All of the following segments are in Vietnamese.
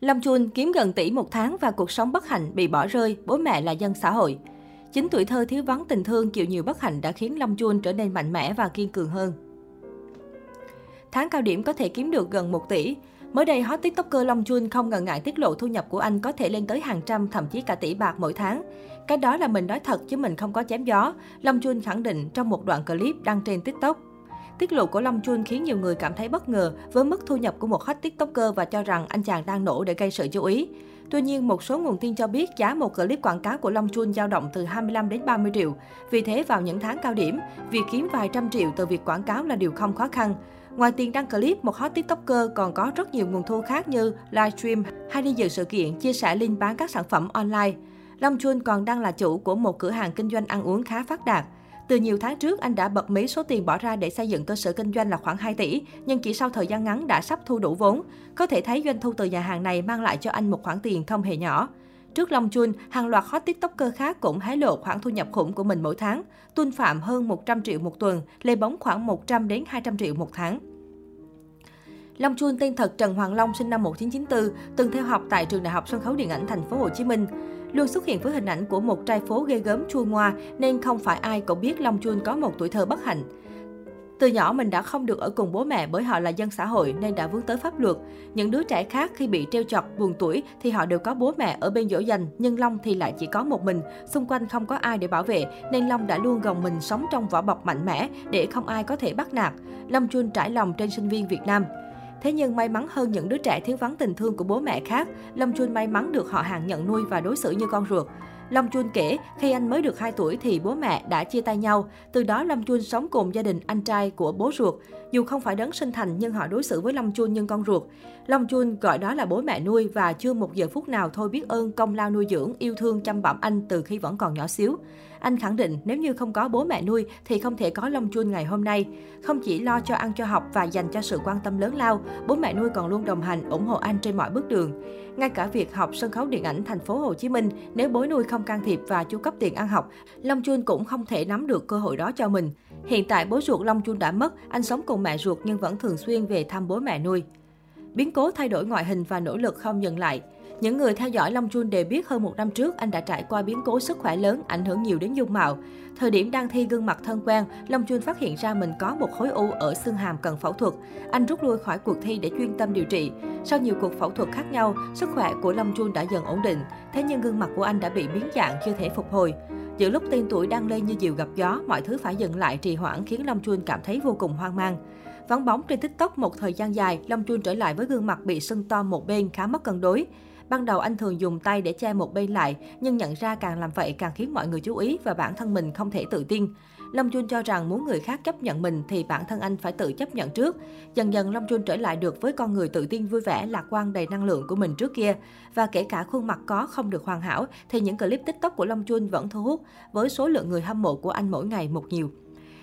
Lâm Chun kiếm gần tỷ một tháng và cuộc sống bất hạnh bị bỏ rơi, bố mẹ là dân xã hội. Chính tuổi thơ thiếu vắng tình thương chịu nhiều bất hạnh đã khiến Lâm Chun trở nên mạnh mẽ và kiên cường hơn. Tháng cao điểm có thể kiếm được gần 1 tỷ. Mới đây, hot tiktoker Long Chun không ngần ngại tiết lộ thu nhập của anh có thể lên tới hàng trăm, thậm chí cả tỷ bạc mỗi tháng. Cái đó là mình nói thật chứ mình không có chém gió. Long Chun khẳng định trong một đoạn clip đăng trên TikTok. Tiết lộ của Long Chun khiến nhiều người cảm thấy bất ngờ với mức thu nhập của một hot tiktoker và cho rằng anh chàng đang nổ để gây sự chú ý. Tuy nhiên, một số nguồn tin cho biết giá một clip quảng cáo của Long Chun dao động từ 25 đến 30 triệu. Vì thế, vào những tháng cao điểm, việc kiếm vài trăm triệu từ việc quảng cáo là điều không khó khăn. Ngoài tiền đăng clip, một hot tiktoker còn có rất nhiều nguồn thu khác như livestream hay đi dự sự kiện, chia sẻ link bán các sản phẩm online. Long Chun còn đang là chủ của một cửa hàng kinh doanh ăn uống khá phát đạt. Từ nhiều tháng trước, anh đã bật mí số tiền bỏ ra để xây dựng cơ sở kinh doanh là khoảng 2 tỷ, nhưng chỉ sau thời gian ngắn đã sắp thu đủ vốn. Có thể thấy doanh thu từ nhà hàng này mang lại cho anh một khoản tiền không hề nhỏ. Trước Long Chun, hàng loạt hot tiktoker khác cũng hái lộ khoản thu nhập khủng của mình mỗi tháng. Tuân Phạm hơn 100 triệu một tuần, Lê Bóng khoảng 100 đến 200 triệu một tháng. Long Chun tên thật Trần Hoàng Long sinh năm 1994, từng theo học tại trường Đại học Sân khấu Điện ảnh Thành phố Hồ Chí Minh. Luôn xuất hiện với hình ảnh của một trai phố ghê gớm chua ngoa nên không phải ai cũng biết Long Chun có một tuổi thơ bất hạnh. Từ nhỏ mình đã không được ở cùng bố mẹ bởi họ là dân xã hội nên đã vướng tới pháp luật. Những đứa trẻ khác khi bị treo chọc, buồn tuổi thì họ đều có bố mẹ ở bên dỗ dành, nhưng Long thì lại chỉ có một mình, xung quanh không có ai để bảo vệ nên Long đã luôn gồng mình sống trong vỏ bọc mạnh mẽ để không ai có thể bắt nạt. Long Chun trải lòng trên sinh viên Việt Nam. Thế nhưng may mắn hơn những đứa trẻ thiếu vắng tình thương của bố mẹ khác, Lâm Chun may mắn được họ hàng nhận nuôi và đối xử như con ruột. Long Chun kể, khi anh mới được 2 tuổi thì bố mẹ đã chia tay nhau. Từ đó Long Chun sống cùng gia đình anh trai của bố ruột. Dù không phải đấng sinh thành nhưng họ đối xử với Long Chun như con ruột. Long Chun gọi đó là bố mẹ nuôi và chưa một giờ phút nào thôi biết ơn công lao nuôi dưỡng, yêu thương chăm bẵm anh từ khi vẫn còn nhỏ xíu. Anh khẳng định nếu như không có bố mẹ nuôi thì không thể có Long Chun ngày hôm nay. Không chỉ lo cho ăn cho học và dành cho sự quan tâm lớn lao, bố mẹ nuôi còn luôn đồng hành, ủng hộ anh trên mọi bước đường. Ngay cả việc học sân khấu điện ảnh thành phố Hồ Chí Minh, nếu bố nuôi không can thiệp và chu cấp tiền ăn học, Long Chun cũng không thể nắm được cơ hội đó cho mình. Hiện tại bố ruột Long Chun đã mất, anh sống cùng mẹ ruột nhưng vẫn thường xuyên về thăm bố mẹ nuôi. Biến cố thay đổi ngoại hình và nỗ lực không dừng lại. Những người theo dõi Long Chun đều biết hơn một năm trước anh đã trải qua biến cố sức khỏe lớn, ảnh hưởng nhiều đến dung mạo. Thời điểm đang thi gương mặt thân quen, Long Chun phát hiện ra mình có một khối u ở xương hàm cần phẫu thuật. Anh rút lui khỏi cuộc thi để chuyên tâm điều trị. Sau nhiều cuộc phẫu thuật khác nhau, sức khỏe của Long Chun đã dần ổn định. Thế nhưng gương mặt của anh đã bị biến dạng chưa thể phục hồi. Giữa lúc tên tuổi đang lên như diều gặp gió, mọi thứ phải dừng lại trì hoãn khiến Long Chun cảm thấy vô cùng hoang mang. Vắng bóng trên TikTok một thời gian dài, Long Chun trở lại với gương mặt bị sưng to một bên khá mất cân đối. Ban đầu anh thường dùng tay để che một bên lại, nhưng nhận ra càng làm vậy càng khiến mọi người chú ý và bản thân mình không thể tự tin. Long Chun cho rằng muốn người khác chấp nhận mình thì bản thân anh phải tự chấp nhận trước. Dần dần Long Chun trở lại được với con người tự tin vui vẻ, lạc quan đầy năng lượng của mình trước kia. Và kể cả khuôn mặt có không được hoàn hảo thì những clip TikTok của Long Chun vẫn thu hút với số lượng người hâm mộ của anh mỗi ngày một nhiều.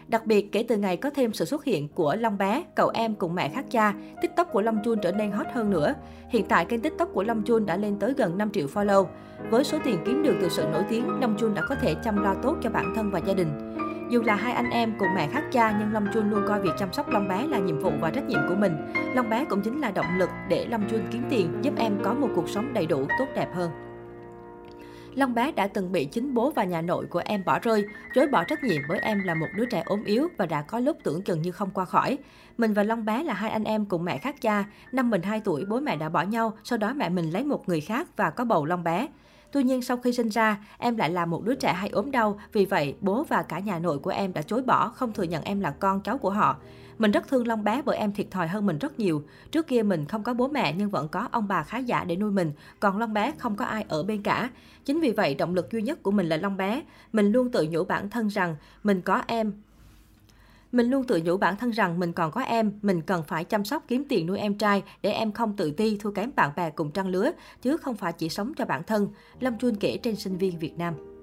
Đặc biệt, kể từ ngày có thêm sự xuất hiện của Long Bé, cậu em cùng mẹ khác cha, TikTok của Long Chun trở nên hot hơn nữa. Hiện tại, kênh TikTok của Long Chun đã lên tới gần 5 triệu follow. Với số tiền kiếm được từ sự nổi tiếng, Long Chun đã có thể chăm lo tốt cho bản thân và gia đình. Dù là hai anh em cùng mẹ khác cha nhưng Long Chun luôn coi việc chăm sóc Long Bé là nhiệm vụ và trách nhiệm của mình. Long Bé cũng chính là động lực để Long Chun kiếm tiền, giúp em có một cuộc sống đầy đủ, tốt đẹp hơn. Long bé đã từng bị chính bố và nhà nội của em bỏ rơi, chối bỏ trách nhiệm bởi em là một đứa trẻ ốm yếu và đã có lúc tưởng chừng như không qua khỏi. Mình và Long bé là hai anh em cùng mẹ khác cha. Năm mình 2 tuổi, bố mẹ đã bỏ nhau, sau đó mẹ mình lấy một người khác và có bầu Long bé. Tuy nhiên sau khi sinh ra, em lại là một đứa trẻ hay ốm đau, vì vậy bố và cả nhà nội của em đã chối bỏ, không thừa nhận em là con cháu của họ. Mình rất thương Long bé bởi em thiệt thòi hơn mình rất nhiều. Trước kia mình không có bố mẹ nhưng vẫn có ông bà khá giả để nuôi mình, còn Long bé không có ai ở bên cả. Chính vì vậy động lực duy nhất của mình là Long bé. Mình luôn tự nhủ bản thân rằng mình có em, mình luôn tự nhủ bản thân rằng mình còn có em, mình cần phải chăm sóc kiếm tiền nuôi em trai để em không tự ti thua kém bạn bè cùng trang lứa, chứ không phải chỉ sống cho bản thân. Lâm Chuân kể trên sinh viên Việt Nam.